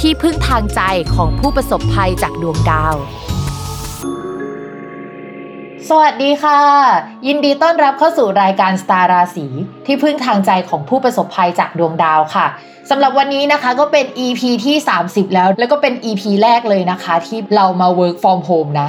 ที่พึ่งทางใจของผู้ประสบภัยจากดวงดาว สวัสดีค่ะ ยินดีต้อนรับเข้าสู่รายการสตาร์ราศีที่พึ่งทางใจของผู้ประสบภัยจากดวงดาวค่ะสำหรับวันนี้นะคะก็เป็น EP ที่ 30 แล้ว แล้วก็เป็น EP แรกเลยนะคะ ที่เรามา work from home นะ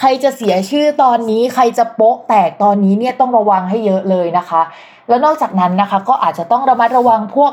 ใครจะเสียชื่อตอนนี้ใครจะโป๊ะแตกตอนนี้เนี่ยต้องระวังให้เยอะเลยนะคะ แล้วนอกจากนั้นนะคะ ก็อาจจะต้องระมัดระวังพวก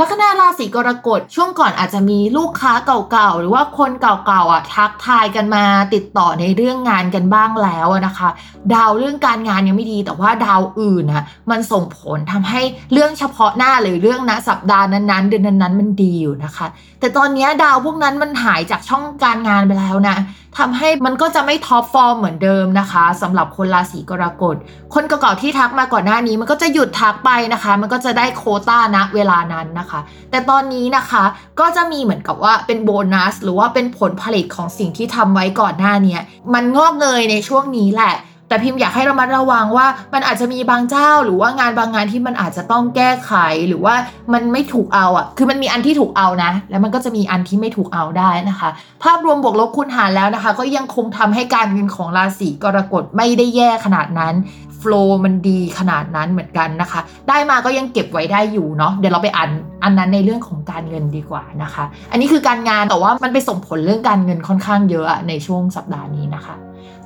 ลัคนาราศีกรกฎช่วงก่อนอาจจะมีลูกค้าเก่าๆ หรือว่าคนเก่าๆอะทักทายกันมาติดต่อในเรื่องงานกันบ้างแล้วนะคะ ดาวเรื่องการงานยังไม่ดี แต่ว่าดาวอื่นนะมันส่งผลทำให้เรื่องเฉพาะหน้าหรือเรื่องณสัปดาห์นั้นๆ เดือนนั้นๆมันดีอยู่นะคะ แต่ตอนนี้ดาวพวกนั้นมันหายจากช่องการงานไปแล้วนะ ทำให้มันก็จะไม่ท็อปฟอร์มเหมือนเดิมนะคะสำหรับคนราศีกรกฎ คนเก่าๆที่ทักมาก่อนหน้านี้ มันก็จะหยุดทักไปนะคะ มันก็จะได้โคต้าณเวลานั้นนะคะ แต่ตอนนี้นะคะก็จะมีเหมือนกับว่าเป็นโบนัส หรือว่าเป็นผลผลิตของสิ่งที่ทำไว้ก่อนหน้านี้มันงอกเงยในช่วงนี้แหละ แต่พิมพ์อยากให้เรามาระวังว่ามันอาจจะมีบางเจ้า หรือว่างานบางงานที่มันอาจจะต้องแก้ไขหรือว่ามันไม่ถูกเอาอะ คือมันมีอันที่ถูกเอานะ แล้วมันก็จะมีอันที่ไม่ถูกเอาได้นะคะ ภาพรวมบวกลบคูณหารแล้วนะคะ ก็ยังคงทำให้การเงินของราศีกรกฎไม่ได้แย่ขนาดนั้นโฟล์มันดีขนาดนั้นเหมือนกันนะคะ ได้มาก็ยังเก็บไว้ได้อยู่เนาะเดี๋ยวเราไปอ่านอันนั้นในเรื่องของการเงินดีกว่านะคะ อันนี้คือการงานแต่ว่ามันไปส่งผลเรื่องการเงินค่อนข้างเยอะในช่วงสัปดาห์นี้นะคะ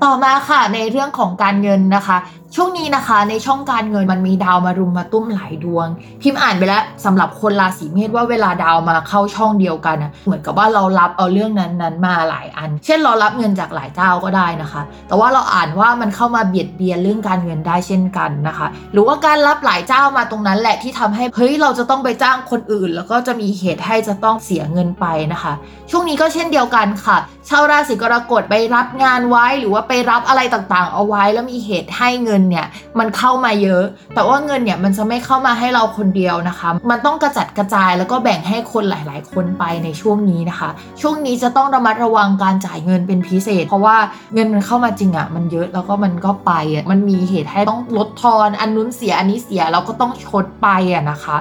ต่อมาค่ะในเรื่องของการเงินนะคะ ช่วงนี้นะคะในช่องการเงินมันมีดาวมารุมมาตุ้มหลายดวง พิมพ์อ่านไปแล้วสำหรับคนราศีเมษว่าเวลาดาวมาเข้าช่องเดียวกันนะเหมือนกับว่าเรารับเอาเรื่องนั้นนั้นมาหลายอัน เช่นเรารับเงินจากหลายเจ้าก็ได้นะคะ แต่ว่าเราอ่านว่ามันเข้ามาเบียดเบียนเรื่องการเงินได้เช่นกันนะคะ หรือว่าการรับหลายเจ้ามาตรงนั้นแหละที่ทำให้เฮ้ยเราจะต้องไปจ้างคนอื่น แล้วก็จะมีเหตุให้จะต้องเสียเงินไปนะคะ ช่วงนี้ก็เช่นเดียวกันค่ะชาวราศีกรกฎไปรับงานไว้หรือว่าไปรับอะไรต่างๆ เอาไว้แล้วมีเหตุให้เงินเนี่ยมันเข้ามาเยอะ แต่ว่าเงินเนี่ยมันจะไม่เข้ามาให้เราคนเดียวนะคะ มันต้องกระจัดกระจายแล้วก็แบ่งให้คนหลาย ๆ คนไปในช่วงนี้นะคะ ช่วงนี้จะต้องระมัดระวังการจ่ายเงินเป็นพิเศษ เพราะว่าเงินมันเข้ามาจริงอะ่ะมันเยอะแล้วก็มันก็ไปอะมันมีเหตุให้ต้องลดทอน อันนู้นเสียอันนี้เสียเราก็ต้องชดไปอะนะคะ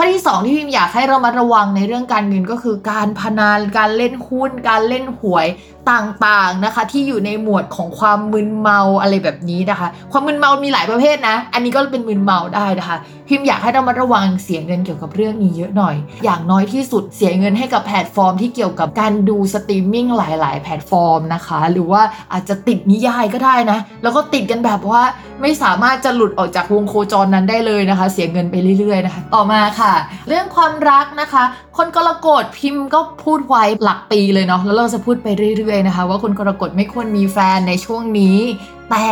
ข้อที่ 2 ที่พิมอยากให้เรามาระวังในเรื่องการเงินก็คือการพนันการเล่นหุ้น การเล่นหวย ต่างๆนะคะ ที่อยู่ในหมวดของความมึนเมาอะไรแบบนี้นะคะ ความมึนเมามีหลายประเภทนะ อันนี้ก็เป็นมึนเมาได้นะคะ พิมอยากให้เรามาระวังเสียเงินเกี่ยวกับเรื่องนี้เยอะหน่อย อย่างน้อยที่สุดเสียเงินให้กับแพลตฟอร์มที่เกี่ยวกับการดูสตรีมมิ่งหลาย ๆ แพลตฟอร์มนะคะ หรือว่าอาจจะติดนิยายก็ได้นะ แล้วก็ติดกันแบบว่าไม่สามารถจะหลุดออกจากวงโคจรนั้นได้เลยนะคะ เสียเงินไปเรื่อย ๆ นะคะ ต่อมาค่ะ เรื่องความรักนะคะ คนกรกฎพิมพ์ก็พูดไว้หลักปีเลยเนาะแล้วเราจะพูดไปเรื่อยๆนะคะ ว่าคนกรกฎไม่ควรมีแฟนในช่วงนี้ แต่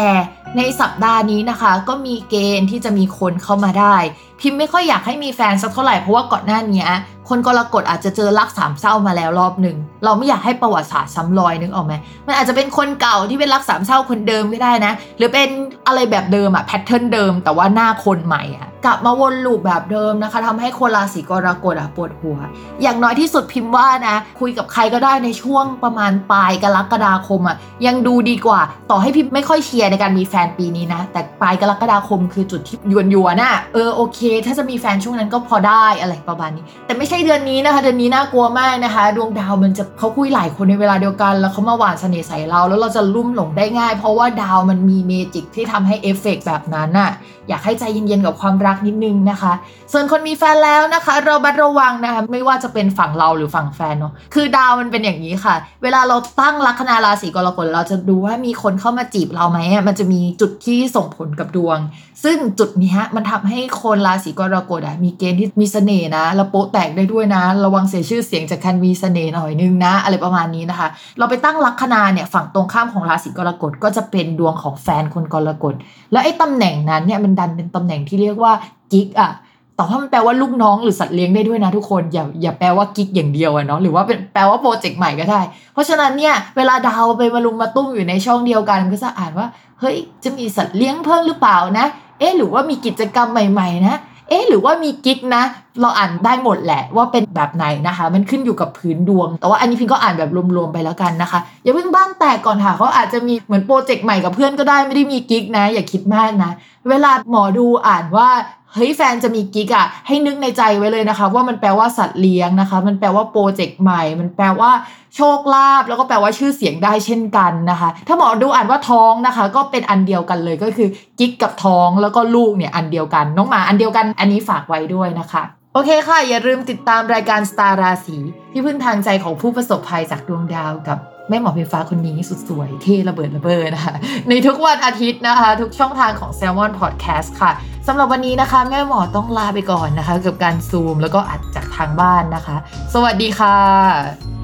ในสัปดาห์นี้นะคะ ก็มีเกณฑ์ที่จะมีคนเข้ามาได้ พิมพ์ไม่ค่อยอยากให้มีแฟนสักเท่าไหร่เพราะว่าก่อนหน้านี้คนกรกฎอาจจะเจอรักสามเศร้ามาแล้วรอบหนึ่งเราไม่อยากให้ประวัติศาสตร์ซ้ำรอยนึกออกไหมมันอาจจะเป็นคนเก่าที่เป็นรักสามเศร้าคนเดิมก็ได้นะ หรือเป็นอะไรแบบเดิมอะแพทเทิร์นเดิม แต่ว่าหน้าคนใหม่อะกลับมาวนลูปแบบเดิมนะคะทำให้คนราศีกรกฎอะปวดหัว อย่างน้อยที่สุดพิมพ์ว่านะ คุยกับใครก็ได้ในช่วงประมาณปลายกรกฎาคมอะยังดูดีกว่า ต่อให้พิมพ์ไม่ค่อยเชียร์ในการมีแฟนปีนี้นะ แต่ปลายกรกฎาคมคือจุดที่ยวนยวนน่ะเออโอเค ถ้าจะมีแฟนช่วงนั้นก็พอได้อะไรประมาณนี้ แต่ไม่ใช่เดือนนี้นะคะ เดือนนี้น่ากลัวมากนะคะ ดวงดาวมันจะเขาคุยหลายคนในเวลาเดียวกัน แล้วเขามาหวานเสน่ห์ใส่เรา แล้วเราจะลุ่มหลงได้ง่าย เพราะว่าดาวมันมีเมจิกที่ทำให้เอฟเฟกแบบนั้นน่ะอยากให้ใจเย็นๆกับความรักนิดนึงนะคะ ส่วนคนมีแฟนแล้วนะคะเราบัดระวังนะคะไม่ว่าจะเป็นฝั่งเราหรือฝั่งแฟนเนาะคือดาวมันเป็นอย่างนี้ค่ะ เวลาเราตั้งลัคนาราศีกรกฎเราจะดูว่ามีคนเข้ามาจีบเราไหมมันจะมีจุดที่ส่งผลกับดวง ซึ่งจุดนี้มันทำให้คนราศีกรกฎด่ะมีเกณฑ์ที่มีเสน่ห์นะแล้วโป๊ะแตกได้ด้วยนะ ระวังเสียชื่อเสียงจากการมีเสน่ห์หน่อยนึงนะ อะไรประมาณนี้นะคะ เราไปตั้งลัคนาเนี่ยฝั่งตรงข้ามของราศีกรกฎก็จะเป็นดวงของแฟนคนกรกฎแล้วไอ้ตำแหน่งนั้นเนี่ยมันดันเป็นตำแหน่งที่เรียกว่ากิ๊กอะ แต่ว่ามันแปลว่าลูกน้องหรือสัตว์เลี้ยงได้ด้วยนะทุกคนอย่าอย่าแปลว่ากิ๊กอย่างเดียวอะเนาะหรือว่าเป็นแปลว่าโปรเจกต์ใหม่ก็ได้ เพราะฉะนั้นเนี่ยเวลาดาวไปมารุมมาตุ้มอยู่ในช่องเดียวกันก็จะอ่านว่าเฮ้ยจะมีสัตว์เลี้ยงเพิ่มหรือเปล่านะ เอ๊หรือว่ามีกิจกรรมใหม่ๆนะเอ๊หรือว่ามีกิ๊กนะ เราอ่านได้หมดแหละว่าเป็นแบบไหนนะคะ มันขึ้นอยู่กับพื้นดวง แต่ว่าอันนี้พิงก็อ่านแบบรวมๆไปแล้วกันนะคะ อย่าเพิ่งบ้านแตกก่อนค่ะเขาอาจจะมีเหมือนโปรเจกต์ใหม่กับเพื่อนก็ได้ไม่ได้มีกิ๊กนะ อย่าคิดมากนะ เวลาหมอดูอ่านว่า เฮ้ยแฟนจะมีกิ๊กอะให้นึกในใจไว้เลยนะคะ ว่ามันแปลว่าสัตว์เลี้ยงนะคะ มันแปลว่าโปรเจกต์ใหม่ มันแปลว่าโชคลาภแล้วก็แปลว่าชื่อเสียงได้เช่นกันนะคะ ถ้าหมอดูอ่านว่าท้องนะคะ ก็เป็นอันเดียวกันเลยก็คือกิ๊กกับท้องแล้วก็ลูกเนี่ยอันเดียวกัน น้องหมาอันเดียวกัน อันนี้ฝากไว้ด้วยนะคะโอเคค่ะ อย่าลืมติดตามรายการสตาร์ราศีที่พึ่งทางใจของผู้ประสบภัยจากดวงดาวกับแม่หมอไฟฟ้าคนนี้สุดสวยเท่ระเบิดระเบิดนะคะ ในทุกวันอาทิตย์นะคะ ทุกช่องทางของ Salmon Podcast ค่ะ สำหรับวันนี้นะคะ แม่หมอต้องลาไปก่อนนะคะ กับการซูมแล้วก็อัดจากทางบ้านนะคะ สวัสดีค่ะ